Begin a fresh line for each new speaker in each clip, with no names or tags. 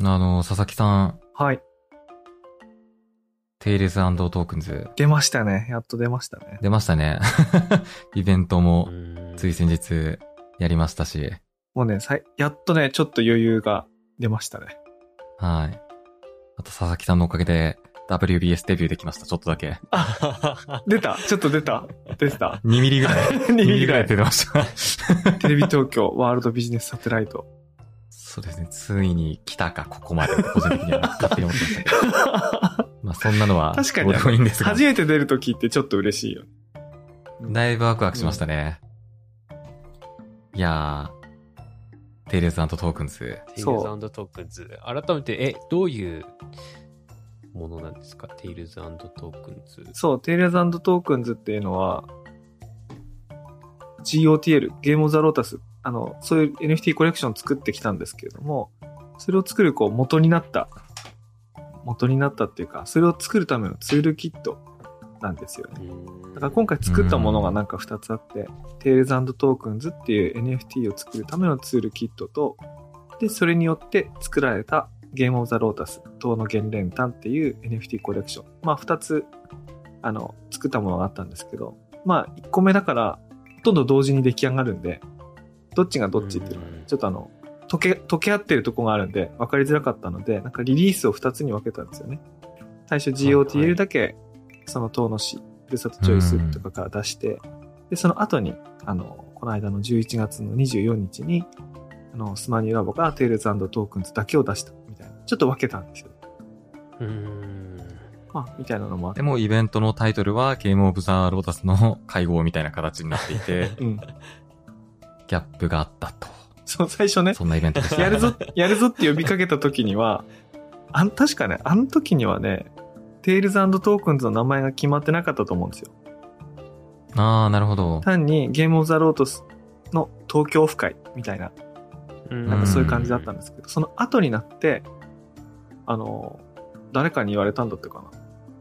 あの、佐々木さん、
はい。
Tales & Tokens
出ましたね。やっと出ましたね。
出ましたね。イベントもつい
い
先日やりましたし、
もうね、さいやっとね、ちょっと余裕が出ましたね。
はい。あと佐々木さんのおかげで WBS デビューできました、ちょっとだけ。
出た？ちょっと出た？出てた？
2ミリぐらい。
2ミリぐらい。
出てました。
テレビ東京ワールドビジネスサテライト。
そうですね、ついに来たか、ここまで。個人的には勝手に思ってましたけど。まあそんなのは、
確かに
いいんですが
初。めて出るときってちょっと嬉しいよね。
だいぶワクワクしましたね。いやー、 Tales & Tokens。
テイルズトークンズ。改めて、え、どういうものなんですか？ Tales & Tokens。
そう、 Tales & Tokens っていうのは、GOTL、 Game of the Lotus、あの、そういう NFT コレクションを作ってきたんですけれども、それを作るこう元になった、元になったっていうか、それを作るためのツールキットなんですよね。だから今回作ったものがなんか2つあって、 Tales & Tokens っていう NFT を作るためのツールキットと、で、それによって作られたゲームオブザロータス、塔の原連弾っていう NFT コレクション。まあ2つ、あの、作ったものがあったんですけど、まあ1個目だから、ほとんど同時に出来上がるんで、どっちがどっちっていうのが
うん、
ちょっとあの、溶け、溶け合ってるとこがあるんで、分かりづらかったので、なんかリリースを2つに分けたんですよね。最初 GOTL
い
だけ、その遠野市、ふるさとチョイスとかから出して、で、その後に、あの、この間の11月の24日に、あの、スマニューラボが Tales & Tokens だけを出したみたいな。ちょっと分けたんですよ。
うーん。
まあ、みたいなのもあって
で。もイベントのタイトルは Game of the Lotus の会合みたいな形になっていて、
うん。
ギャップがあったと。
そう、最初ね、
そんなイベントでした。
やるぞ、やるぞって呼びかけた時には、あん、確かね、あの時にはね、 Tales & Tokens の名前が決まってなかったと思うんですよ。
あー、なるほど。
単に Game of the Lotus の東京オフ会みたいな、なんかそういう感じだったんですけど、その後になって、あの、誰かに言われたんだったかな。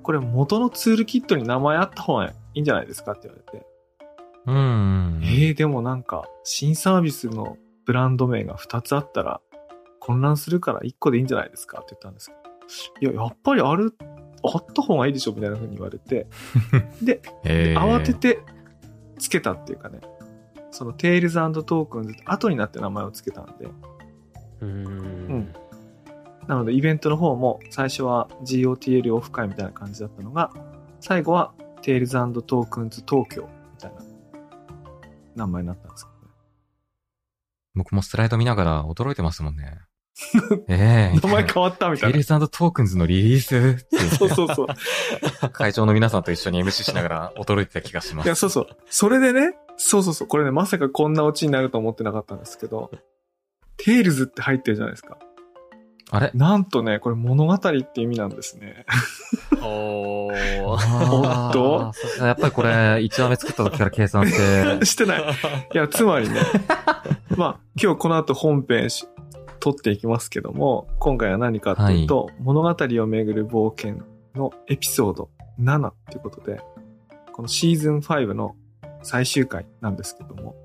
これ元のツールキットに名前あった方がいいんじゃないですかって言われて。
うん。
えー、でもなんか、新サービスのブランド名が2つあったら、混乱するから1個でいいんじゃないですかって言ったんですけど、いや、やっぱりある、あった方がいいでしょみたいな風に言われて、で、
えー、
慌ててつけたっていうかね、その Tales & Tokens 後になって名前をつけたんで、
うー
うん。
ん。
なのでイベントの方も最初は GOTL オフ会みたいな感じだったのが、最後は Tales & Tokens 東京みたいな名前になったんですけどね。
僕もスライド見ながら驚いてましたもんね。ええ
名前変わったみたいな
Tales & Tokens のリリースって
そうそうそう。
会長の皆さんと一緒に MC しながら 驚いてた気がしま
いや、
す。
そうそう。それでね、そうそうそう。これね、まさかこんなオチになると思ってなかったんですけど、テイルズって入ってるじゃないですか。
あれ？
なんとね、これ物語って意味なんですね。
おー。
おっと
やっぱりこれ、1話目作った時から計算して、
してない。いや、つまりね、まあ、今日この後本編し撮っていきますけども、今回は何かっていうと、物語をめぐる冒険のエピソード7っていうことで、このシーズン5の最終回なんですけども、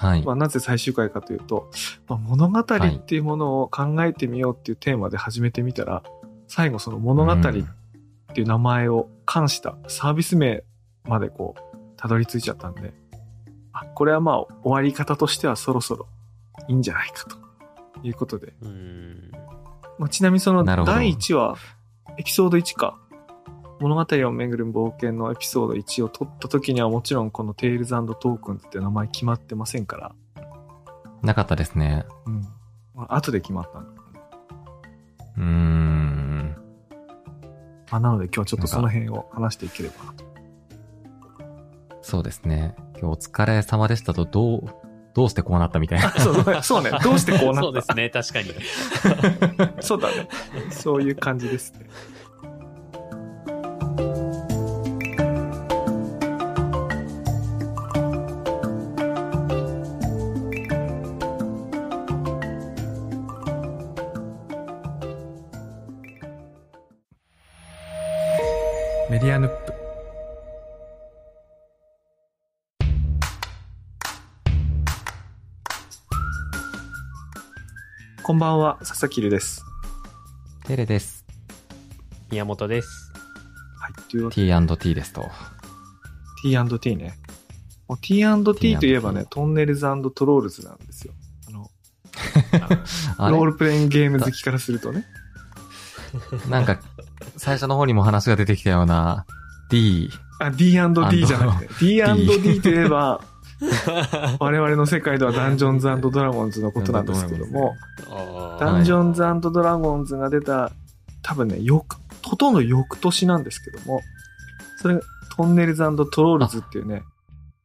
はい
ま。あ、なぜ最終回かというと、まあ、物語っていうものを考えてみようっていうテーマで始めてみたら、最後その物語っていう名前を冠したサービス名までこう、たどり着いちゃったんで、あ、これはまあ終わり方としてはそろそろいいんじゃないかということで。まあ、ちなみにその第1話、エピソード1か、物語をめぐる冒険のエピソード1を撮った時にはもちろんこの Tales & Tokens って名前決まってませんから、
なかったですね。
うん。まあ、後で決まったんだ。
うーん。
まあ、なので今日はちょっとその辺を話していければなと。
そうですね。今日お疲れ様でしたと、どう、どうしてこうなったみたいな。
そうそうね。どうしてこうなった？
そうですね、確かに。
そうだね。そういう感じですね。こんばんは、佐々木るです。
テレです。
宮本です。
はい。というわけ
T&T ですと。
で T&T ね。T&T といえばね
T&T、
トンネルズトロールズなんですよ。あの、
あれ？
ロールプレイングゲーム好きからするとね。
なんか、最初の方にも話が出てきたような D。
あ、D&D じゃなくて、D&D といえば、我々の世界では Dungeons & Dragons のことなんですけども、
あ
Dungeons & Dragons が出た、多分ね、翌、ほとんど翌年なんですけども、それ、 Tunnels & Trolls っていうね、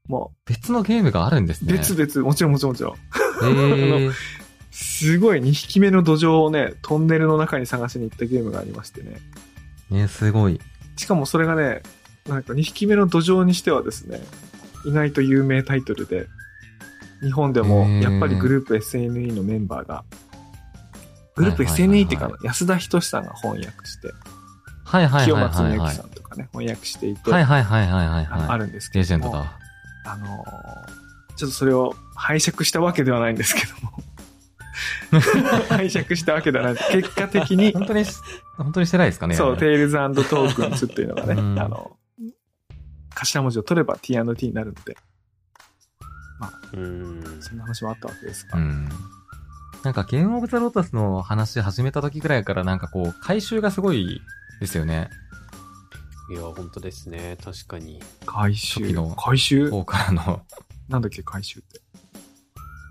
も
別のゲームがあるんです
う、
ね。
別々、もちろんもちろんもちろん、
えー、
すごい2匹目の土壌をね、トンネルの中に探しに行ったゲームがありましてね。
ね、すごい。
しかもそれがね、なんか2匹目の土壌にしてはですね、意外と有名タイトルで、日本でもやっぱりグループ SNE のメンバーが、グループ SNE っていうか、安田仁さんが翻訳して、
はいはい
清
はいはい、
松みゆ
はい。
きさんとかね、翻訳していて、
はいはいはいはいはい、
あ。るんですけ
レ
ども、
ジェンドだ。
あのーちょっとそれを拝借したわけではないんですけども、拝借したわけではない。結果的に、
本当にし、本当にしてないですかね。
そう、 Tales & Tokens っていうのがね、
うん
あの、頭文字を取れば T&T になるので、
うん。
そんな話もあったわけですが。
うん。なんか Game of the Lotus の話始めた時ぐらいからなんかこう、回収がすごいですよね。
いや、本当ですね。確かに。
回収？
の。
回収？
方からの。
なんだっけ、回収って？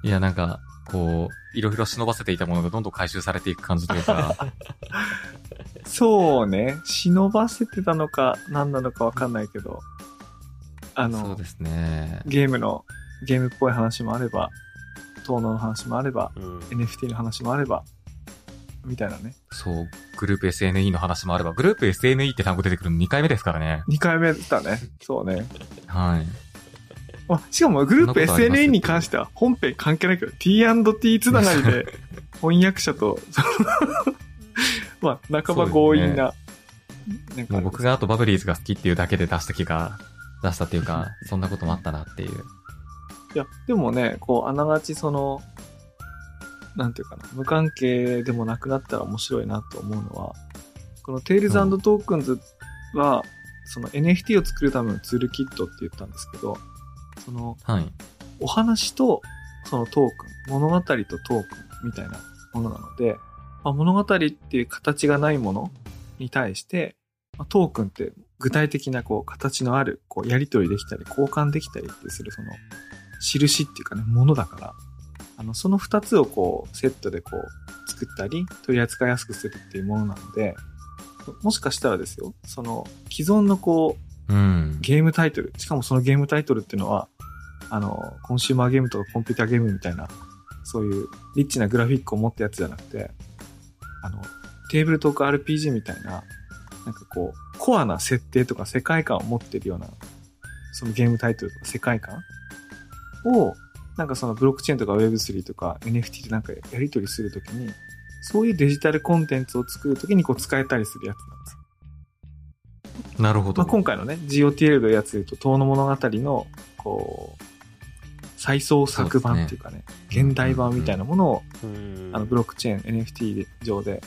いや、なんか、こう、いろいろ忍ばせていたものがどんどん回収されていく感じというか、
そうね。忍ばせてたのか、何なのかわかんないけど、あの
そうで、すね。
ゲームの、ゲームっぽい話もあれば、遠野の話もあれば、
うん。
NFT の話もあれば、みたいなね。
そう、グループ SNE の話もあれば、グループ SNE って単語出てくるの2回目ですからね。
2回目だね。そうね。
はい。
あ、しかもグループ SNE に関しては本編関係ないけど、T&T つながりで 翻訳者と、まあ、半ば強引な。なんか
僕があとバブリーズが好きっていうだけで出した気が、出したっていうか、そんなこともあったなっていう。
いや、でもね、こう、あながちその、なんていうかな、無関係でもなくなったら面白いなと思うのは、この Tales トークンズは、その NFT を作るためのツールキットって言ったんですけど、その、
はい。
お話とそのトークン、物語とトークンみたいなものなので、まあ、物語っていう形がないものに対して、まあ、トークンって具体的なこう形のあるこうやり取りできたり交換できたりってするその印っていうかね、ものだから、あの、その二つをこうセットでこう作ったり取り扱いやすくするっていうものなので、もしかしたらですよ、その既存のこう
うん。
ゲームタイトル、しかもそのゲームタイトルっていうのは、あの、コンシューマーゲームとかコンピューターゲームみたいな、そういうリッチなグラフィックを持ったやつじゃなくて、あの、テーブルトーク RPG みたいな、なんかこう、コアな設定とか世界観を持ってるような、そのゲームタイトルとか世界観を、なんかそのブロックチェーンとか Web3 とか NFT でなんかやり取りするときに、そういうデジタルコンテンツを作るときにこう使えたりするやつなんですよ
なるほど。
まあ、今回のね、GOTL のやつで言うと、遠野物語の、こう、再創作版っていうかね、現代版みたいなものを、
うん。
あの、ブロックチェーン、NFT 上で、ん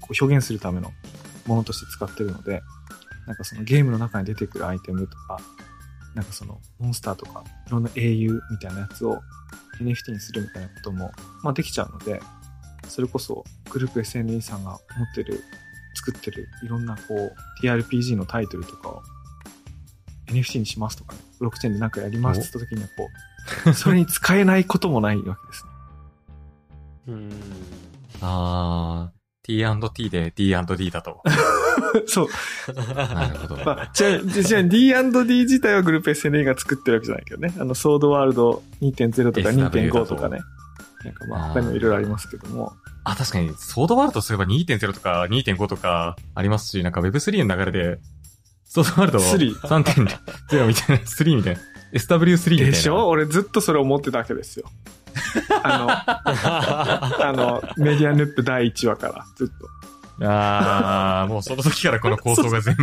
こう表現するためのものとして使ってるので、なんかそのゲームの中に出てくるアイテムとか、なんかそのモンスターとか、いろんな英雄みたいなやつを NFT にするみたいなことも、まあできちゃうので、それこそグループ SNE さんが持ってる、作ってるいろんなこう TRPG のタイトルとかを NFT にしますとかね、ブロックチェーンでなんかやりますって言った時にはこう、それに使えないこともないわけですね。
うん。
あー、T&T で D&D だと。
そう。
なるほど。
まあ、じゃあ、じゃあ D&D 自体はグループ SNE が作ってるわけじゃないけどね。あの、ソードワールド2.0とか
SW
2.5とかね。なんかまあ、他にもいろいろありますけども。
あ、確かに、ソードワールドすれば2.0とか2.5とかありますし、なんか Web3 の流れで、ソードワールド
3
3.0みたいな、3みたいな、SW3 みたいな。
でしょ？俺ずっとそれ思ってたわけですよ。あの、あの、メディアヌップ第1話から、ずっと。
あー、もうその時からこの構想が全部。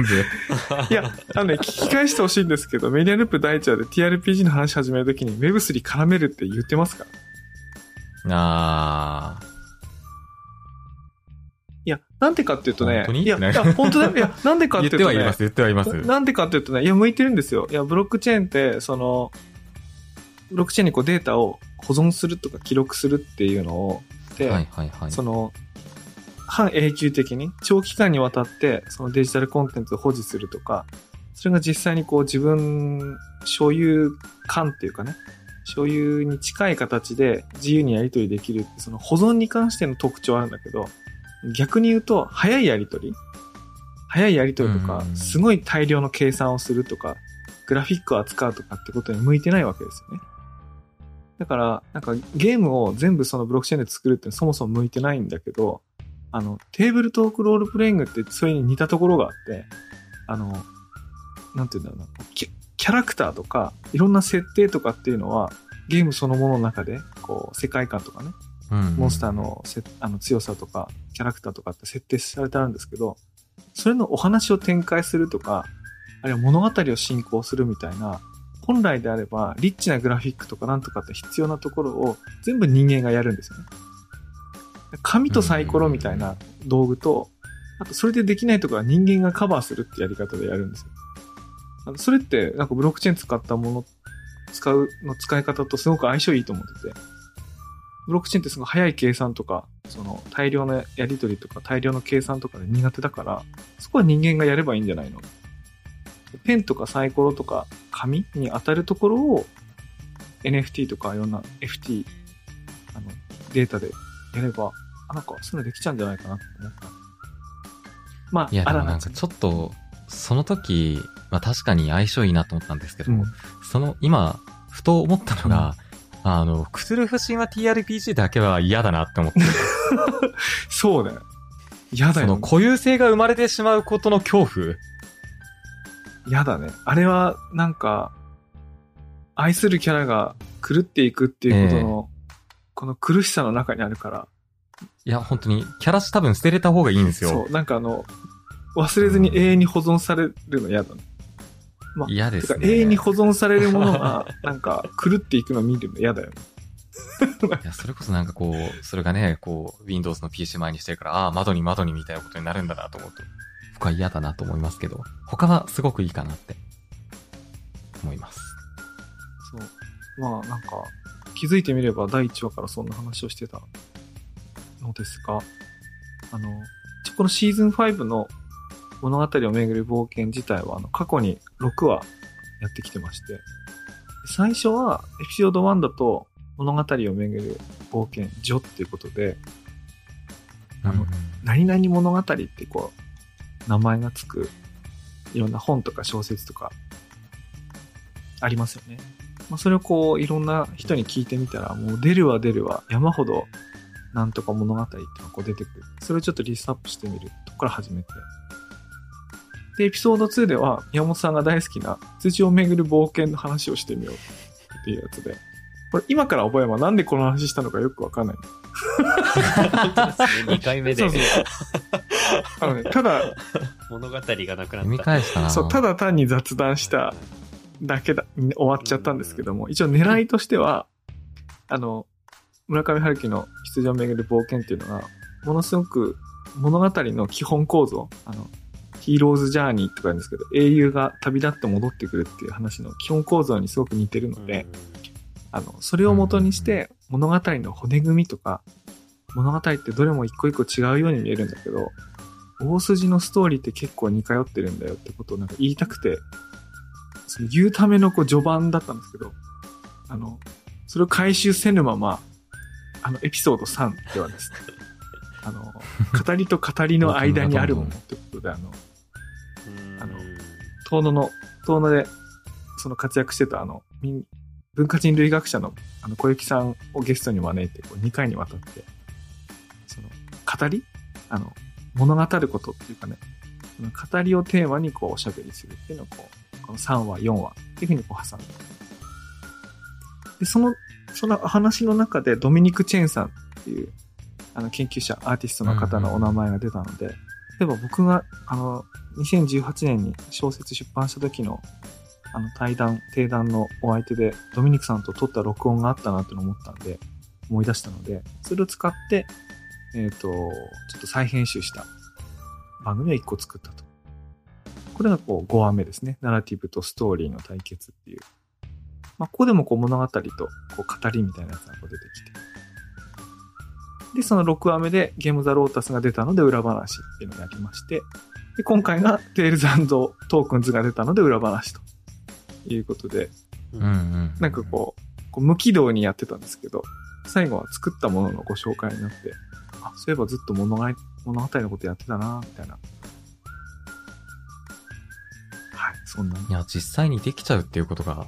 いや、あのね、聞き返してほしいんですけど、メディアヌップ第1話で TRPG の話始めるときに Web3 絡めるって言ってますから。
あー。
いや、なんでかっていうとね
本当、に？
いや、い
ね
や、本当だよ。いや、なんでかっ
言
ていうとね、
ってはいます、言ってはいます。
なんでかっていうとね、いや、向いてるんですよ。いや、ブロックチェーンって、その、ブロックチェーンにこうデータを保存するとか記録するっていうのを、で、
はいはいはい。
その、半永久的に、長期間にわたって、そのデジタルコンテンツを保持するとか、それが実際にこう自分、所有感っていうかね、所有に近い形で自由にやり取りできるって、その保存に関しての特徴あるんだけど、逆に言うと、早いやり取り早いやり取りとか
う、ん
すごい大量の計算をするとか、グラフィックを扱うとかってことに向いてないわけですよね。だから、なんかゲームを全部そのブロックチェーンで作るってそもそも向いてないんだけど、あの、テーブルトークロールプレイングってそれに似たところがあって、あの、なんて言うんだろうな、キャラクターとか、いろんな設定とかっていうのは、ゲームそのものの中で、こう、世界観とかね、
うん。
モンスターのせあの強さとか、キャラクターとかって設定されてあるんですけど、それのお話を展開するとか、あるいは物語を進行するみたいな、本来であれば、リッチなグラフィックとかなんとかって必要なところを全部人間がやるんですよね。紙とサイコロみたいな道具と、あとそれでできないところは人間がカバーするってやり方でやるんですよ。それってなんかブロックチェーン使ったもの、使うの使い方とすごく相性いいと思ってて。ブロックチェーンってすごい早い計算とか、その大量のやり取りとか大量の計算とかで苦手だから、そこは人間がやればいいんじゃないのペンとかサイコロとか紙に当たるところを NFT とかいろんな FT、あの、データでやれば、あ、なんかそういうのできちゃうんじゃないかなって思った。まあ、
いや、でもなんかちょっと、その時、まあ確かに相性いいなと思ったんですけど、
うん
その、今、ふと思ったのが、あの、クトゥルフ神話 TRPG だけは嫌だなって思って、
そうだよ。嫌だよ
その。固有性が生まれてしまうことの恐怖。
嫌だね。あれは、なんか、愛するキャラが狂っていくっていうことの、この苦しさの中にあるから、
いや、本当に、キャラ多分捨てれた方がいいんですよ。
そう、なんかあの、忘れずに永遠に保存されるの嫌だね。まあ、
嫌ですね。
永遠に保存されるものが、なんか狂っていくの見るの嫌だよね。
いや、それこそなんかこう、それがね、こう、Windows の PC 前にしてるから、ああ、窓に窓にみたいなことになるんだなと思うと、僕は嫌だなと思いますけど、他はすごくいいかなって、思います。
そう。まあなんか、気づいてみれば第1話からそんな話をしてたのですが、あの、ちょこのシーズン5の物語をめぐる冒険自体は、あの、過去に6話やってきてまして、最初はエピソード1だと物語をめぐる冒険、ジョっていうことで、あの
うん
何々物語ってこう、名前がつく、いろんな本とか小説とか、ありますよね。まあ、それをこう、いろんな人に聞いてみたら、もう出るわ出るわ、山ほど、なんとか物語っていうのがこう出てくる。それをちょっとリストアップしてみるとこから始めて。で、エピソード2では、山本さんが大好きな、羊をめぐる冒険の話をしてみようっていうやつで、これ今から覚えばなんでこの話したのかよくわかんない。
2回目で
そうそう あのね、ただ、
物語がなくなった。
返したな。
そう、ただ単に雑談しただけだ、終わっちゃったんですけども、一応狙いとしては、あの、村上春樹の羊をめぐる冒険っていうのが、ものすごく物語の基本構造、あの、ヒーローズジャーニーとか言うんですけど、英雄が旅立って戻ってくるっていう話の基本構造にすごく似てるので、あの、それを元にして物語の骨組みとか、物語ってどれも一個一個違うように見えるんだけど、大筋のストーリーって結構似通ってるんだよってことをなんか言いたくて、その言うためのこう序盤だったんですけど、あの、それを回収せぬまま、あの、エピソード3ではですね、あの、語りと語りの間にあるものってことで、あの、
うん。
あの遠野の、遠野で、その活躍してたあの、民文化人類学者の、あの、小雪さんをゲストに招いて、こう、2回にわたって、その、語りあの、物語ることっていうかね、その語りをテーマにこう、おしゃべりするっていうのをこう、この3話、4話っていうふうにこう挟んで。で、その、その話の中でドミニク・チェンさんっていう、あの、研究者、アーティストの方のお名前が出たので、例えば僕が、あの、2018年に小説出版した時の、あの、対談、定談のお相手で、ドミニクさんと撮った録音があったなって思ったんで、思い出したので、それを使って、えっ、と、ちょっと再編集した番組を1個作ったと。これがこう5話目ですね。ナラティブとストーリーの対決っていう。まあ、ここでもこう物語とこう語りみたいなやつがこう出てきて。で、その6話目で Game of the Lotus が出たので裏話っていうのをやりまして、で、今回が Tales & Tokens が出たので裏話ということで、
う
うんうん。
なんかこう、こう無軌道にやってたんですけど、最後は作ったもののご紹介になって、あ、そういえばずっと物語物語のことやってたな、みたいな。はい、そんな。
いや、実際にできちゃうっていうことが、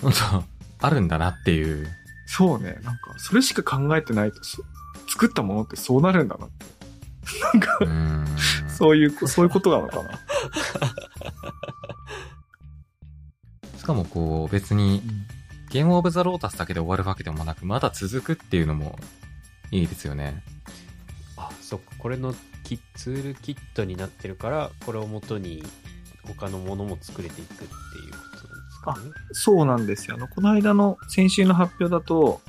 本 当あるんだなっていう。
そうね、なんか、それしか考えてないと、そ作ったものってそうなるんだなって。なんか
ん。
そういう、そういうことなのかな。
しかもこう、別に、ゲームオブザロータスだけで終わるわけでもなく、まだ続くっていうのも、いいですよね。
そっか。これのキツールキットになってるから、これを元に他のものも作れていくっていうことなんですかね。
そうなんですよ。あの、この間の先週の発表だと、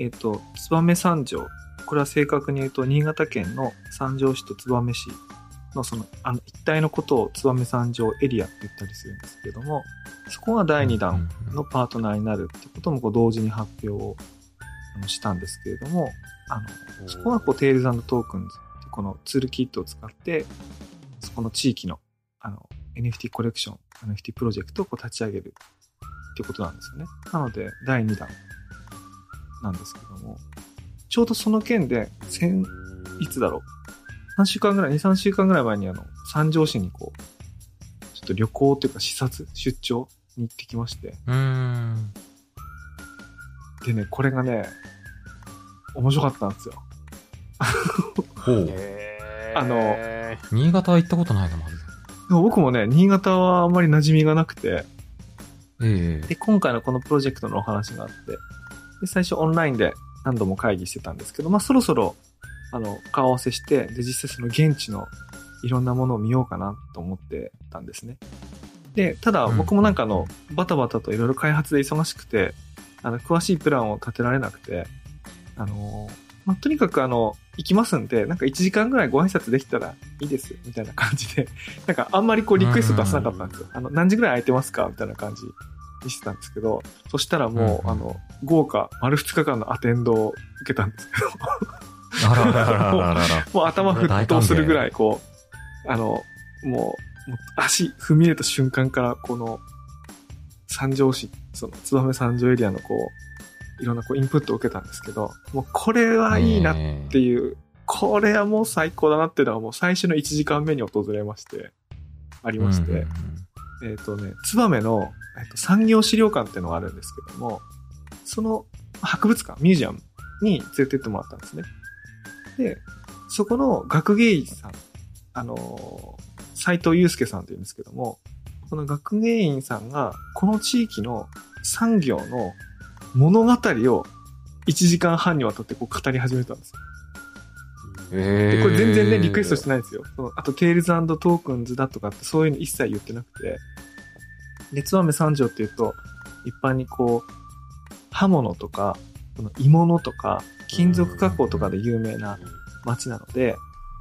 えっ、と、燕三条。これは正確に言うと、新潟県の三条市と燕市のその、あの、一帯のことを燕三条エリアって言ったりするんですけども、そこが第2弾のパートナーになるってこともこう同時に発表をしたんですけれども、あの、そこはこう、 Tales & Tokens このツールキットを使って、そこの地域の、あの、NFT コレクション、NFT プロジェクトをこう立ち上げるっていうことなんですよね。なので、第2弾なんですけども、ちょうどその件で、先、いつだろう。3週間ぐらい、2、3週間ぐらい前にあの、三条市にこう、ちょっと旅行というか視察、出張に行ってきまして。
うーん。
でね、これがね、面白かったんですよ。
ほう。
へ
あの
の、
新潟は行ったことないな、まず。
でも僕もね、新潟はあんまり馴染みがなくて、
ええ
で、今回のこのプロジェクトのお話があって、で、最初オンラインで何度も会議してたんですけど、まあそろそろ、あの、顔合わせして、で、実際その現地のいろんなものを見ようかなと思ってたんですね。で、ただ
うん
僕もなんかあの、バタバタといろいろ開発で忙しくて、あの、詳しいプランを立てられなくて、あの、まあ、とにかくあの、行きますんで、なんか1時間ぐらいご挨拶できたらいいです、みたいな感じで、なんかあんまりこうリクエスト出さなかったんですよ。あの、何時ぐらい空いてますか？みたいな感じにしてたんですけど、そしたらもう、
うん
あの、豪華丸2日間のアテンドを受けたんですけど、
あららららら。
もう頭沸騰するぐらい、こう、あの、もう、もう足踏み入れた瞬間から、この、三条市、その、燕三条エリアのこう、いろんなこうインプットを受けたんですけど、もうこれはいいなっ
ね
ていう、これはもう最高だなっていうのはもう最初の1時間目に訪れまして、ありまして、
うんうん
えっ、とね、燕の、えっと産業資料館っていうのがあるんですけども、その博物館、ミュージアムに連れてってもらったんですね。で、そこの学芸員さん、あのー斉藤祐介さんって言うんですけども、この学芸員さんが、この地域の産業の物語を1時間半にわたってこう語り始めたんですよ。
え
で、これ全然ね、リクエストして
ない。
んですよ。そのあと、 Tales & Tokens だとかってそういうの一切言ってなくて、で、燕三条っていうと、一般にこう、刃物とか、この鋳物とか、金属加工とかで有名な町なので、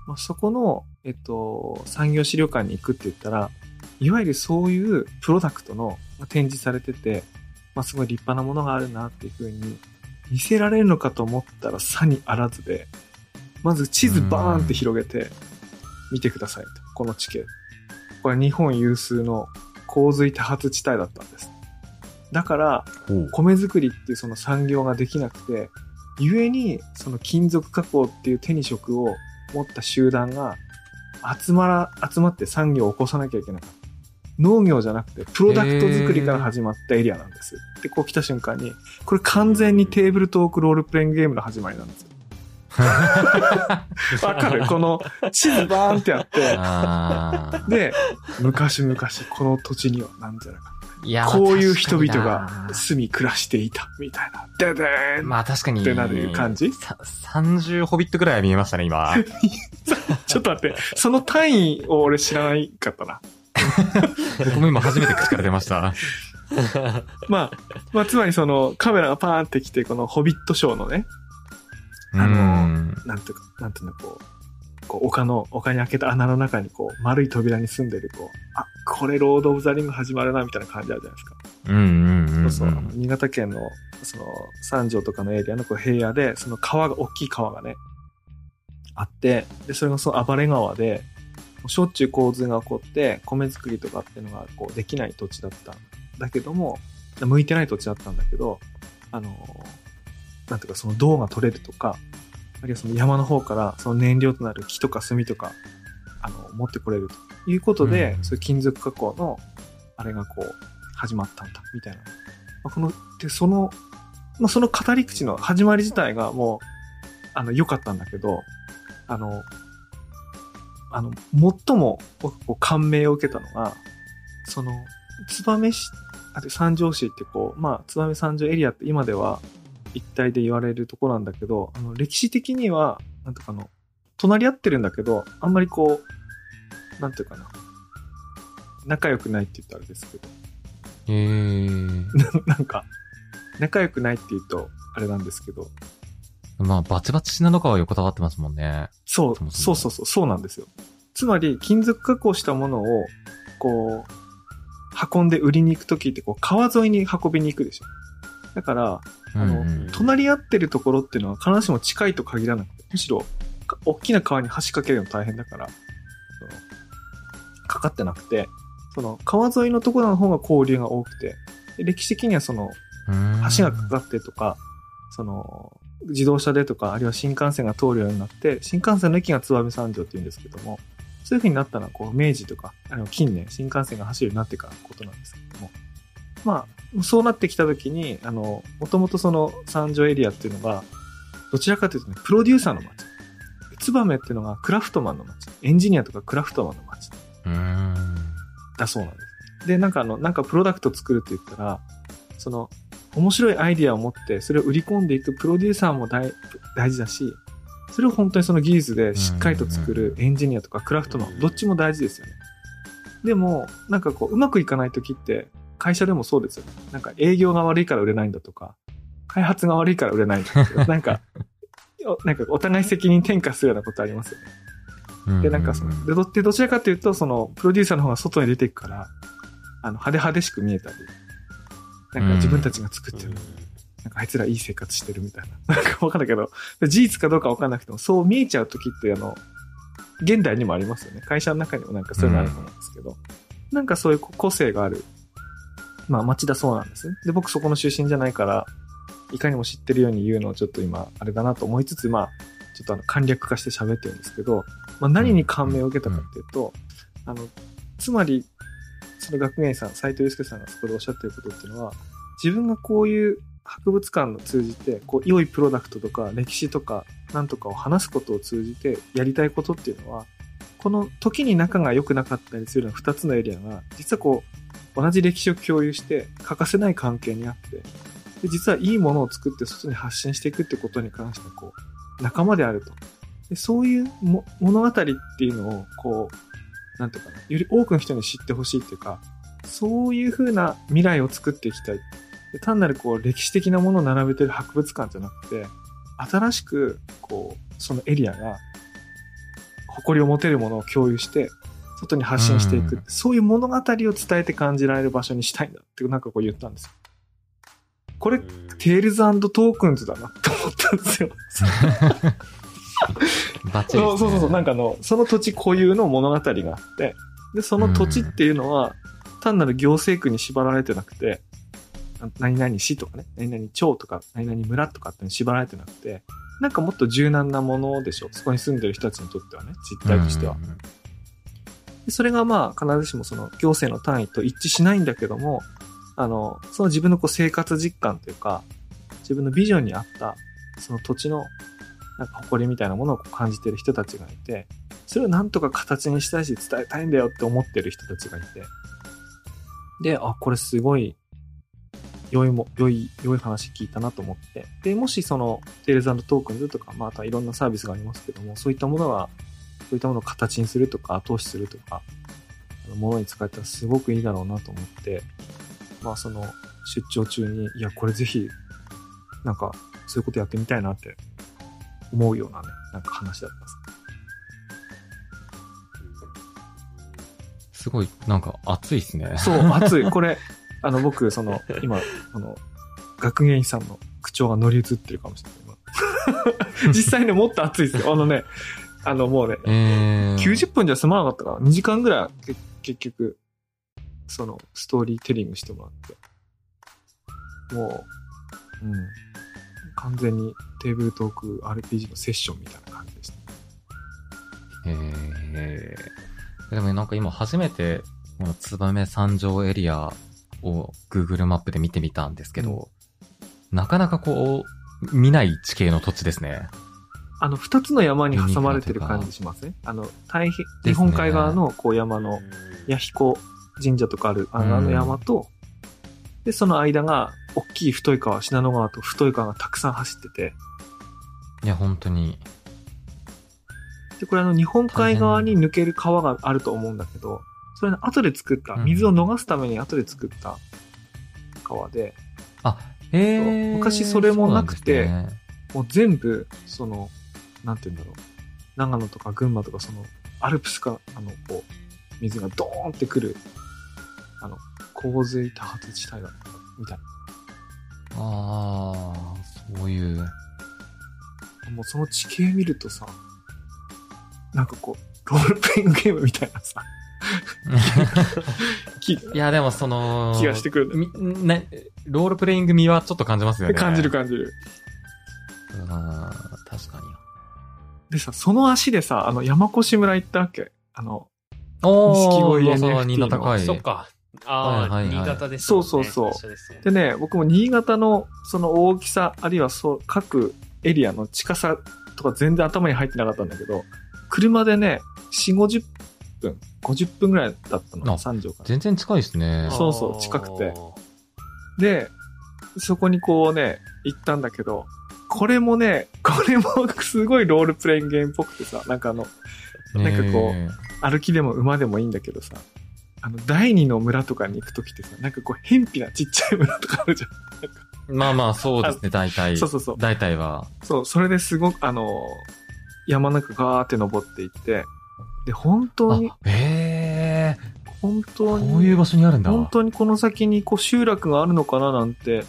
まあ、そこの、えっと、産業資料館に行くって言ったら、いわゆるそういうプロダクトのまあ展示されてて、まあ、すごい立派なものがあるなっていうふうに見せられるのかと思ったらさにあらずで、まず地図バーンって広げて、見てくださいと。この地形。これ日本有数の洪水多発地帯だったんです。だから、米作りっていうその産業ができなくて、故にその金属加工っていう手に職を持った集団が集まら、集まって産業を起こさなきゃいけなかった。農業じゃなくて、プロダクト作りから始まったエリアなんです。で、こう来た瞬間に、これ完全にテーブルトークロールプレイングゲームの始まりなんですよ。わかる？この地図バーンってやって、で、昔々この土地にはなんじゃなか
いや
こういう人々
まあ
が住み暮らしていた、みたいな。ででーん。
まあ確かに。
ってなる感じ
さ30ホビットぐらいは見えましたね、今。
ちょっと待って、その単位を俺知らないかったな。
僕も今初めて口から出ました。
まあ、まあ、つまりそのカメラがパーンって来て、このホビットショーのね、あの
うん
なんていうか、なんていうの、こう、こう丘の、丘に開けた穴の中にこう、丸い扉に住んでる、こう、あ、これロード・オブ・ザ・リング始まるな、みたいな感じあるじゃないですか。
うんうんうん、うん。
そうそう。新潟県の、その、三条とかのエリアのこう平野で、その川が、大きい川がね、あって、で、それがその暴れ川で、しょっちゅう洪水が起こって、米作りとかっていうのがこうできない土地だったんだけども、向いてない土地だったんだけど、あの、なんていうかその銅が取れるとか、あるいはその山の方からその燃料となる木とか炭とか、あの、持ってこれるということで、
うん
そういう金属加工の、あれがこう、始まったんだ、みたいな。まあこの、で、その、まあ、その語り口の始まり自体がもう、あの、良かったんだけど、あの、あの、最も僕こう感銘を受けたのが、その、燕市、あと三条市ってこう、まあ、燕三条エリアって今では一体で言われるところなんだけど、あの、歴史的には、なんとかあの、隣り合ってるんだけど、あんまりこう、なんていうかな、仲良くないって言ったらですけど、
へー。
なんか、仲良くないって言うと、あれなんですけど、
まあ、バチバチなのかは横たわってますもんね。
そう
そ
うそうそう、そうなんですよ。つまり、金属加工したものを、こう、運んで売りに行くときって、こう、川沿いに運びに行くでしょ。だから、あの
うんうん
隣り合ってるところっていうのは必ずしも近いと限らなくて、むしろ、か大きな川に橋かけるの大変だから、その、かかってなくて、その、川沿いのところの方が交流が多くて、で歴史的にはその、
うん
橋がかかってとか、その、自動車でとか、あるいは新幹線が通るようになって、新幹線の駅が燕三条って言うんですけども、そういう風になったのは、こう、明治とか、あの、近年、新幹線が走るようになってからのことなんですけども、まあ、そうなってきたときに、あの、もともとその三条エリアっていうのが、どちらかというとね、プロデューサーの街。燕っていうのがクラフトマンの街。エンジニアとかクラフトマンの街。
うん。
だそうなんです。で、なんかあの、なんかプロダクト作るって言ったら、その、面白いアイディアを持って、それを売り込んでいくプロデューサーも大大事だし、それを本当にその技術でしっかりと作るエンジニアとかクラフトマン、どっちも大事ですよね。でも、なんかこう、うまくいかない時って、会社でもそうですよね。なんか営業が悪いから売れないんだとか、開発が悪いから売れないんだとか、なんか、おなんかお互い責任転嫁するようなことありますよね。で、なんかその、で、どでどちらかというと、その、プロデューサーの方が外に出ていくから、あの、派手派手しく見えたり、なんか自分たちが作ってる、
うん
なんかあいつらいい生活してるみたいな。なんかわかんないけど、事実かどうかわかんなくても、そう見えちゃう時って、あの、現代にもありますよね。会社の中にもなんかそういうのあると思うんですけど、なんかそういう個性がある、まあ街だそうなんですね。で、僕そこの出身じゃないから、いかにも知ってるように言うのをちょっと今、あれだなと思いつつ、まあ、ちょっとあの簡略化して喋ってるんですけど、まあ何に感銘を受けたかっていうと、あの、つまり、その学芸員さん、斉藤祐介さんがそこでおっしゃってることっていうのは、自分がこういう博物館を通じて、こう、良いプロダクトとか、歴史とか、なんとかを話すことを通じて、やりたいことっていうのは、この時に仲が良くなかったりするような二つのエリアが、実はこう、同じ歴史を共有して、欠かせない関係にあって、で実はいいものを作って外に発信していくってことに関しては、こう、仲間であると。でそういう物語っていうのを、こう、なんていうかな、より多くの人に知ってほしいっていうか、そういう風な未来を作っていきたい。で単なるこう歴史的なものを並べてる博物館じゃなくて、新しく、こう、そのエリアが、誇りを持てるものを共有して、外に発信していく。
うん
そういう物語を伝えて感じられる場所にしたいんだって、なんかこう言ったんですよ。これ、 Tales & Tokens だなって思ったんですよ。
バッね。
そうそうそうなんかあの、その土地固有の物語があって、で、その土地っていうのは、単なる行政区に縛られてなくて、あ何々市とかね、何々町とか、何々村とかって縛られてなくて、なんかもっと柔軟なものでしょ。そこに住んでる人たちにとってはね、実態としては。でそれがまあ必ずしもその行政の単位と一致しないんだけども、あの、その自分のこう生活実感というか、自分のビジョンに合った、その土地のなんか誇りみたいなものを感じてる人たちがいて、それをなんとか形にしたいし伝えたいんだよって思ってる人たちがいて、で、あ、これすごい、良いも、良い、良い話聞いたなと思って。で、もしその、 Tales & Tokens とか、またいろんなサービスがありますけども、そういったものが、そういったものを形にするとか、後押しするとか、ものに使えたらすごくいいだろうなと思って、まあその、出張中に、いや、これぜひ、なんか、そういうことやってみたいなって思うようなね、なんか話だったんです。
すごい、なんか熱いっすね。
そう、熱い。これ、あの、僕、その、今、あの、学芸員さんの口調が乗り移ってるかもしれない。今 実際ね、もっと熱いですよ。あのね、あの、もうね、
えー、
90分じゃ済まなかったかな。2時間ぐらい、け結局、その、ストーリーテリングしてもらって。もう、うん。完全にテーブルトーク RPG のセッションみたいな感じでした。
えー、でもなんか今初めて、この燕三条エリアを Google マップで見てみたんですけど、なかなかこう、見ない地形の土地ですね。
あの、二つの山に挟まれてる感じしますね。あの、太平、日本海側のこう山の、弥彦神社とかある、あのあの山と、で、その間が、大きい太い川、信濃川と太い川がたくさん走ってて、
いや、本当に。
で、これあの、日本海側に抜ける川があると思うんだけど、それの後で作った、
うん
水を逃すために後で作った川で、
あ、えー、
昔それもなくて
そうね
もう全部、その、なんて言うんだろう。長野とか群馬とかその、アルプスか、あの、こう、水がドーンってくる、あの、洪水多発地帯だったみたい
ああ、そういう。
な。もうその地形見るとさ、なんかこう、ロールプレイングゲームみたいなさ、気
いや、でもその、
気がしてくる。
みね、ロールプレイング味はちょっと感じますよね。
感じる感じる。
うん、確かに。
でさ、その足でさ、あの、山越村行ったわけ。あの、
お
錦鯉
噂は
NFT
新高い。
そっか。ああ、
はいはいはい
新潟ですね。
そうそうそう
で
ね、僕も新潟のその大きさ、あるいはそう、各エリアの近さとか全然頭に入ってなかったんだけど、車でね、4、50分、50分ぐらいだったの、
あ
三条から。
全然近いですね。
そうそう近くてで、そこにこうね、行ったんだけど、これもね、これも すごいロールプレイングゲームっぽくてさ、なんかあの、なんかこう
ね
歩きでも馬でもいいんだけどさ、あの、第二の村とかに行くときってさ、なんかこう、偏僻なちっちゃい村とかあるじゃん。なんか
えまあまあ、そうですね、大体。
そうそうそう。
大体は。
そう、それですごく、あの、山の中ガーって登っていって、で、本当に、
あ、ええ
本当に、
こういう場所にあるんだ。
本当にこの先にこう集落があるのかななんて、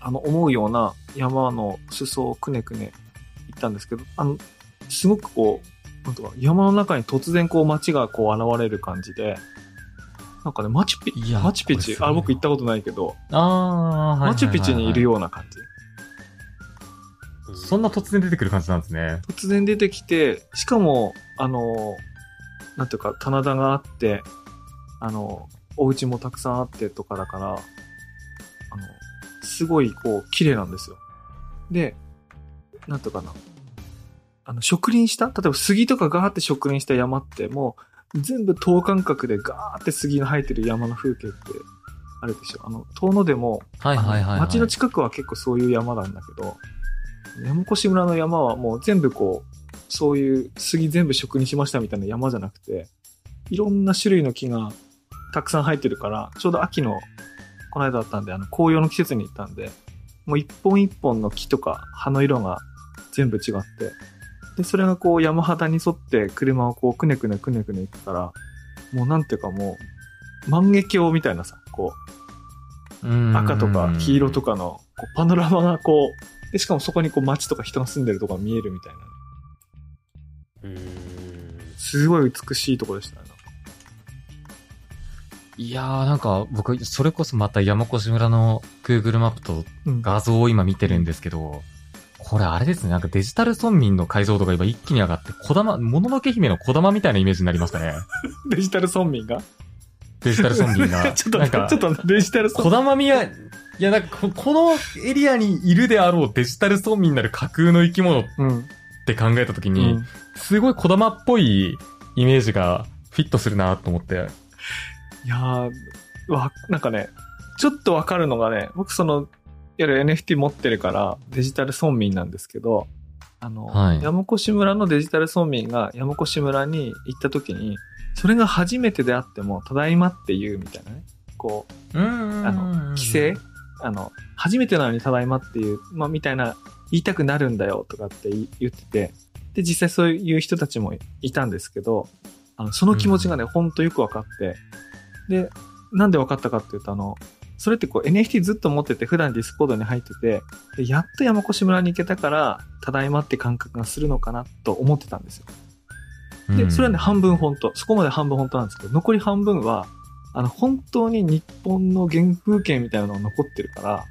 あの、思うような山の裾をくねくね行ったんですけど、あの、すごくこう、なんとか山の中に突然こう街がこう現れる感じで、なんかね、マチュピマチュピチ
これす、ごいな
あ、僕行ったことないけど、
ああ、
マチュピチにいるような感じ。
うん
そんな突然出てくる感じなんですね。
突然出てきて、しかも、あの、なんていうか、棚田があって、あの、お家もたくさんあってとかだから、あの、すごい、こう、綺麗なんですよ。で、なんとかな。あの、植林した？例えば杉とかガーって植林した山って、もう、全部等間隔でガーって杉が生えてる山の風景って、あるでしょ。あの、遠野でも、
はいはいはい、はい。
あの町の近くは結構そういう山なんだけど、山越村の山はもう全部こう、そういう杉全部植林しましたみたいな山じゃなくて、いろんな種類の木がたくさん生えてるから、ちょうど秋の、この間だったんで、あの、紅葉の季節に行ったんで、もう一本一本の木とか葉の色が全部違って、で、それがこう山肌に沿って車をこうくねくねくねくね行くから、もうなんていうかもう、万華鏡みたいなさ、こう、赤とか黄色と
か。
かのこうパノラマがこう、で、しかもそこにこう街とか人が住んでるとか見えるみたいな。
うーん。
すごい美しいところでしたね。
いやーなんか僕、それこそまた山越村の Google マップと
うん。
画像を今見てるんですけど、これあれですね、なんかデジタル村民の解像度が今一気に上がって、小玉、もののけ姫の小玉みたいなイメージになりましたね。
デジタル村民が？
デジタル村民が。
ちょっと
なんか
ちょっとデジタル村
小玉みや、いやなんかここのエリアにいるであろうデジタル村民なる架空の生き物っ。て考えたとき
う
に、
ん。
すごい小玉っぽいイメージがフィットするなと思って。
いやー、わ、なんかね、ちょっとわかるのがね、僕その、いわゆる NFT 持ってるからデジタル村民なんですけど、あの、
はい。
山古志村のデジタル村民が山古志村に行った時に、それが初めてであっても、ただいまって言うみたいなね。こう、
うん
あの、帰省？あの、初めてなのにただいまっていう、まあ、みたいな言いたくなるんだよとかって言言ってて、で、実際そういう人たちもいたんですけど、あの、その気持ちがね、ほんとよく分かって、で、なんで分かったかっていうと、あの、それってこう NFT ずっと持ってて普段 Discord に入ってて、でやっと山越村に行けたから、ただいまって感覚がするのかなと思ってたんですよ。で、それはね、半分本当。そこまで半分本当なんですけど、残り半分は、あの、本当に日本の原風景みたいなのが残ってるから、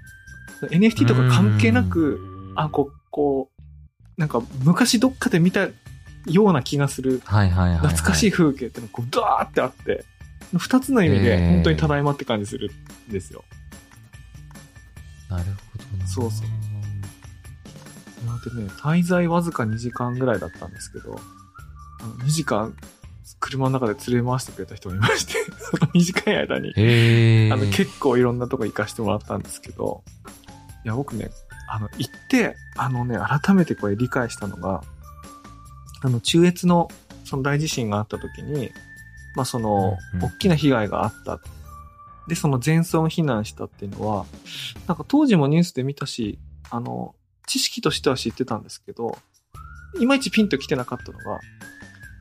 NFT とか関係なく、あ、こう、こう、なんか昔どっかで見たような気がする。懐かしい風景ってのがこう、ダーってあって、二つの意味で
えー
本当にただいまって感じするんですよ。
なるほどな。
そうそうでね、滞在わずか2時間ぐらいだったんですけど、あの2時間車の中で連れ回してくれた人がいまして、その短い間に。あの結構いろんなとこ行かしてもらったんですけど、いや、僕ね、あの、行って、あのね、改めてこれ理解したのが、あの、中越のその大地震があった時に、まあその、大きな被害があった。で、その全村避難したっていうのは、なんか当時もニュースで見たし、あの、知識としては知ってたんですけど、いまいちピンと来てなかったのが、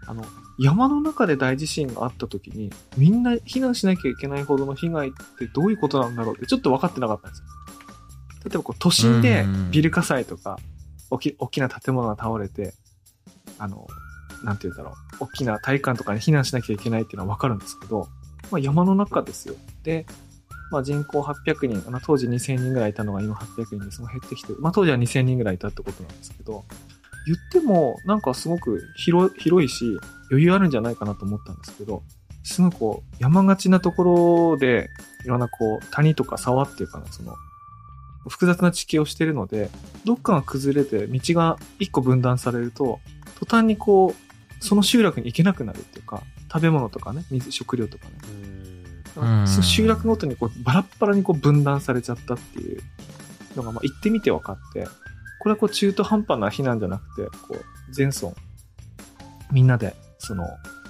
あの、山の中で大地震があった時に、みんな避難しなきゃいけないほどの被害ってどういうことなんだろうってちょっと分かってなかったんですよ。例えばこう都心でビル火災とか、大き大きな建物が倒れて、あの、なんて言うんだろう、大きな体育館とかに避難しなきゃいけないっていうのは分かるんですけど、まあ山の中ですよ。で、まあ人口800人、あ当時2000人ぐらいいたのが今800人でその減ってきて、まあ当時は2000人ぐらいいたってことなんですけど、言ってもなんかすごく広いし余裕あるんじゃないかなと思ったんですけど、すごいこう山がちなところでいろんなこう谷とか沢っていうかな、その複雑な地形をしているので、どっかが崩れて道が一個分断されると、途端にこう、その集落に行けなくなるっていうか、食べ物とかね、水、食料とかね。
うん
その集落ごとにこうバラッバラにこう分断されちゃったっていうのが、まあ、行ってみて分かって、これはこう中途半端な避難じゃなくて、こう、全村、みんなで、その、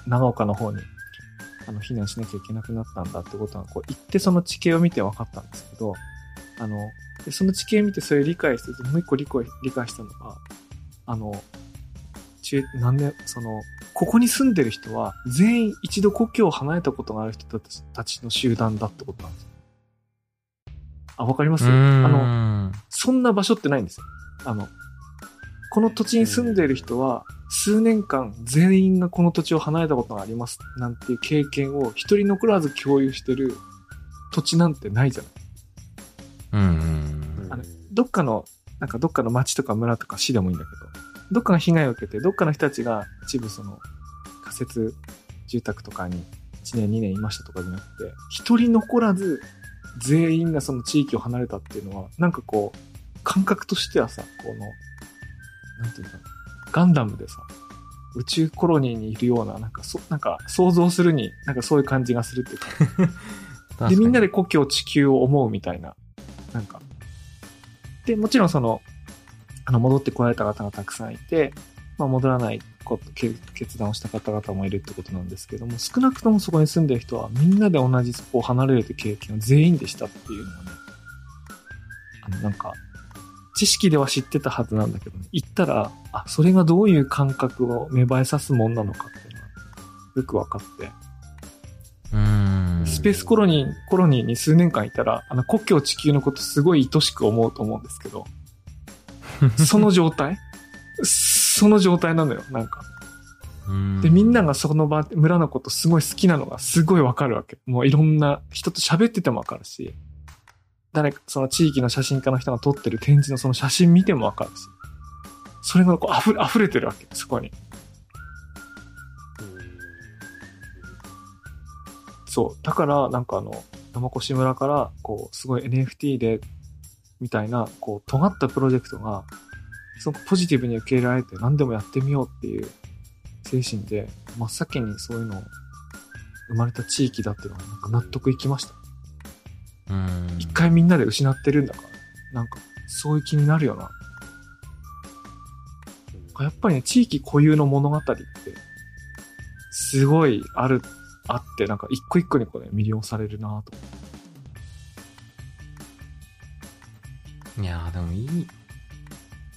長岡の方に、あの、避難しなきゃいけなくなったんだってことは、こう、行ってその地形を見て分かったんですけど、あの、でその地形見てそれを理解して、もう一個理解理解したのが、あの、中、何年、その、ここに住んでる人は、全員一度故郷を離れたことがある人たちの集団だってことなんですよ。あ、わかります？あの、
ん。
そんな場所ってないんですよ。あの、この土地に住んでいる人は、数年間全員がこの土地を離れたことがありますなんていう経験を一人残らず共有してる土地なんてないじゃない。
うんうん
あのどっかの、なんかどっかの町とか村とか市でもいいんだけど、どっかが被害を受けて、どっかの人たちが一部その仮設住宅とかに1年2年いましたとかじゃなくて、一人残らず全員がその地域を離れたっていうのは、なんかこう、感覚としてはさ、この、なんていうのかな、ガンダムでさ、宇宙コロニーにいるような、なんかそ、なんか想像するに、なんかそういう感じがするっていうか、
うん。
で、みんな
で、
で故郷、地球を思うみたいな。なんか。で、もちろんその、あの、戻ってこられた方がたくさんいて、まあ、戻らない決断をした方々もいるってことなんですけども、少なくともそこに住んでる人は、みんなで同じそこを離れるって経験を全員でしたっていうのがね、あの、なんか、知識では知ってたはずなんだけどね、行ったら、あ、それがどういう感覚を芽生えさすもんなのかっていうのは、よく分かって、
うん。
スペースコロニー、コロニーに数年間いたら、あの、故郷地球のことすごい愛しく思うと思うんですけど、その状態？その状態なのよ、なんか。
うん、
で、みんながその場、村のことすごい好きなのがすごいわかるわけ。もういろんな人と喋っててもわかるし、誰か、その地域の写真家の人が撮ってる展示のその写真見てもわかるし、それがこう溢れ、溢れてるわけ、そこに。そう。だから、なんかあの、山越村から、こう、すごい NFT で、みたいな、こう、尖ったプロジェクトが、すごくポジティブに受け入れられて、何でもやってみようっていう精神で、真っ先にそういうのを生まれた地域だっていうのが、なんか納得いきました。
うん。
一回みんなで失ってるんだから、なんか、そういう気になるよな。やっぱりね、地域固有の物語って、すごいある、あって、なんか一個一個にこうね、魅了されるなと思って。
いやーでもいい。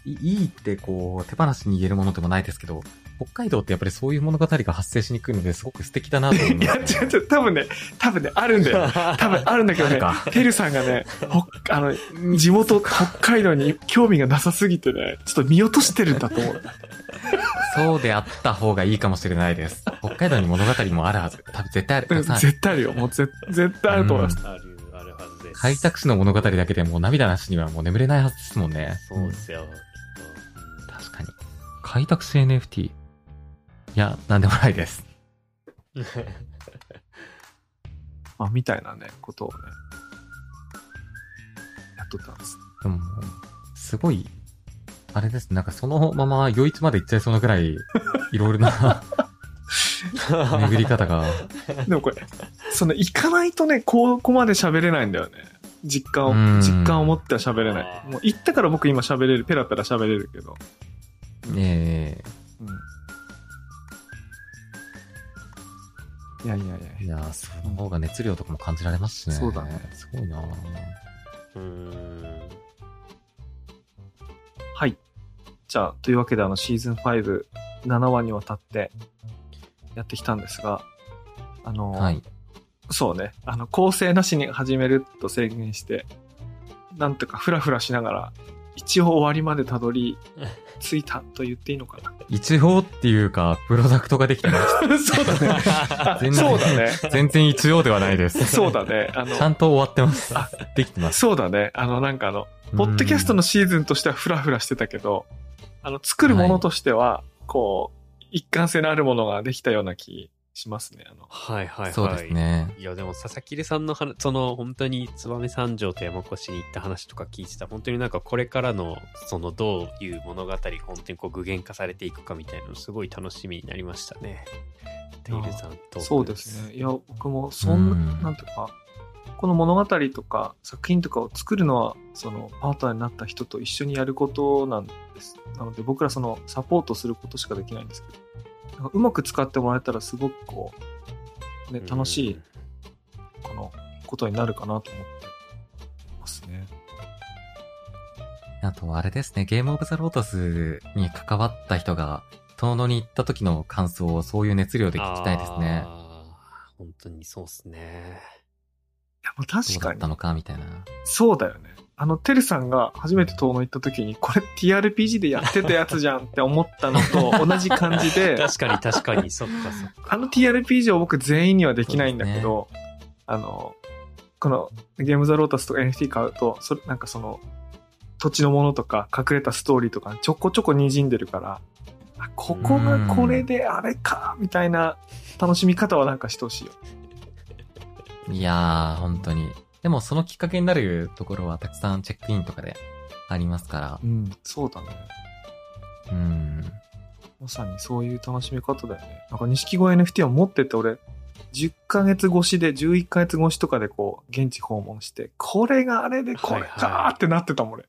いいいってこう、手放しに言えるものでもないですけど、北海道ってやっぱりそういう物語が発生しにくいのですごく素敵だなと思い
いや、
ます、ね。
違う違う、多分ね、多分ね、あるんだよ。多分あるんだけどねてるさんがね、ほあの、地元、北海道に興味がなさすぎてね、ちょっと見落としてるんだと思う。
そうであった方がいいかもしれないです。北海道に物語もあるはず。多分絶対ある。
絶対あるよ。もう絶絶対あると思います。
ある、あるはずです。
開拓史の物語だけでもう涙なしにはもう眠れないはずですもんね。
そうですよ。
確かに。開拓史 NFT? いや、なんでもないです。
あ、みたいなね、ことをね、やっとったんです。
でも、すごい、あれです。なんかそのまま余一まで行っちゃいそうなくらい、いろいろな 巡り方が。
でもこれ、その、行かないとね、ここまで喋れないんだよね。実感
うん
を、実感を持っては喋れない。もう行ったから僕今喋れる、ペラペラ喋れるけど。
え
うん。いやいやいや
えいや、その方が熱量とかも感じられますしね。
そうだね
すごいな
うーん。
はい。じゃあ、というわけであの、シーズン5、7話にわたってやってきたんですが、あの、
はい。
そうね、あの、構成なしに始めると宣言して、なんとかフラフラしながら、一応終わりまでたどり 着いたと言っていいのかな。
一応っていうか、プロダクトができてます。
そうだね。あ
全然
そうだね。
全然一応ではないです。
そうだね。あの
ちゃんと終わってます
あ。
できてます。
そうだね。あの、なんかあの、ポッドキャストのシーズンとしてはフラフラしてたけど、あの、作るものとしては、こう、一貫性のあるものができたような気しますね。あの、
はいはいはい。
そうですね。
いや、でも佐々木さんの話、その本当に燕三条と山越に行った話とか聞いてた、本当になんかこれからの、そのどういう物語が本当にこう具現化されていくかみたいなのすごい楽しみになりましたね。テイルさんと。
そうですね。いや、僕もそんな、
うん
なんていうか、この物語とか作品とかを作るのは、そのパートナーになった人と一緒にやることなんです。なので僕らそのサポートすることしかできないんですけど、うまく使ってもらえたらすごくこう、ね、楽しい、このことになるかなと思ってますね。
あと、あれですね、ゲームオブザロータスに関わった人が、遠野に行った時の感想をそういう熱量で聞きたいですね。
本当にそうっすね。
いや、まあ
ど
確かに
うだった。のかみたいな。
そうだよね。あの、てるさんが初めて遠野行った時に、これ TRPG でやってたやつじゃんって思ったのと 同じ感じで、
確かに確かに、そっかそっか。
あの TRPG を僕全員にはできないんだけど、あの、このゲームザロータスとか NFT 買うと、それなんかその、土地のものとか隠れたストーリーとかちょこちょこ滲んでるから、あここがこれであれか、みたいな楽しみ方はなんかしてほしいよ。
いやー、本当に。でも、そのきっかけになるところはたくさんチェックインとかでありますから
う。ん、そうだね。
うん。
まさにそういう楽しみ方だよね。なんか錦鯉 NFT を持ってて俺、10ヶ月越しで、11ヶ月越しとかでこう、現地訪問して、これがあれでこれ
はいは
かーってなってたもん俺。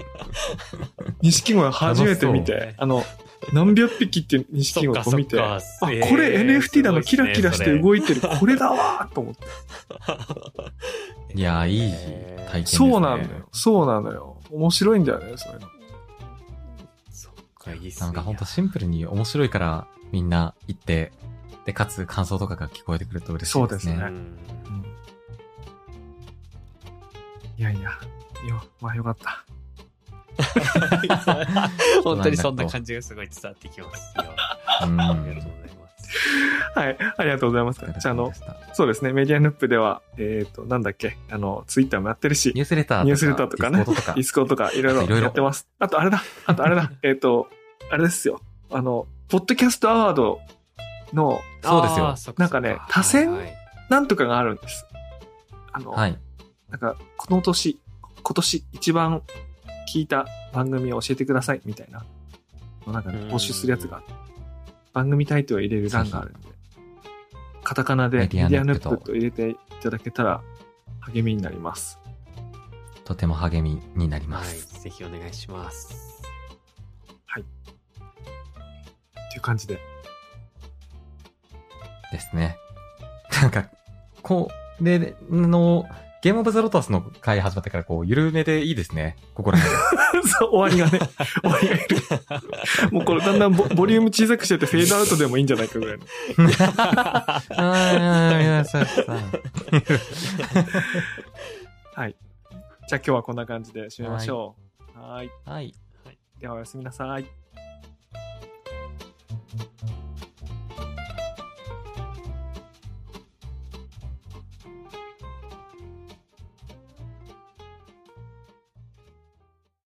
錦鯉初めて見て、あの、何百匹っていう錦鯉を見て、あ、これ
えー
NFT だの、キラキラして動
い
いてる、これだわーと思って。
いやー、いい
えー
体験ね。
そうなんだよ。そうなのよ。面白いんだよね、そういうの。
そっか、いいっすね。
なんかほんとシンプルに面白いからみんな行って、で、かつ感想とかが聞こえてくると嬉しいですね。
そうですね
うん
うんいやいや、よ、まあよかった。
本当にそんな感じがすごい伝わってきますよ。
うん。
ありがとうございます。
はい、ありがとうございます。じゃあ、あのそうですね、メディアヌップでは、えっ、と、なんだっけ、あの、ツイッターもやってるし
ニ、ュースレターとか、
ニュースレターとかね
ディスコとか
ディスコとかいろいろ
いろいろ
やってます。あと、あれだ、あと、あれだ、えっと、あれですよ。あの、ポッドキャストアワードの、
そうですよ
なんかね多選
はいはい
なんとかがあるんです。あの、
はい。
なんか、この年、今年一番聞いた番組を教えてください、みたいな。なんかね、募集するやつがあって、番組タイトルを入れる欄があるんで、カタカナでメ
メディ
アヌップと入れていただけたら励みになります。
とても励みになりま
はい
す。。
ぜひお願いします。
っていう感じで。
ですね。なんか、これのゲームオブザロタスの回始まってから、こう、緩めでいいですね。ここら辺。
そう、終わりがね、終わりがいる。もうこれだんだんボボリューム小さくしててフェードアウトでもいいんじゃないかぐらいの。
ああ、いや、そうさ。
はい。じゃあ今日はこんな感じで締めましょう。はーい。
はい。
ではおやすみなさい。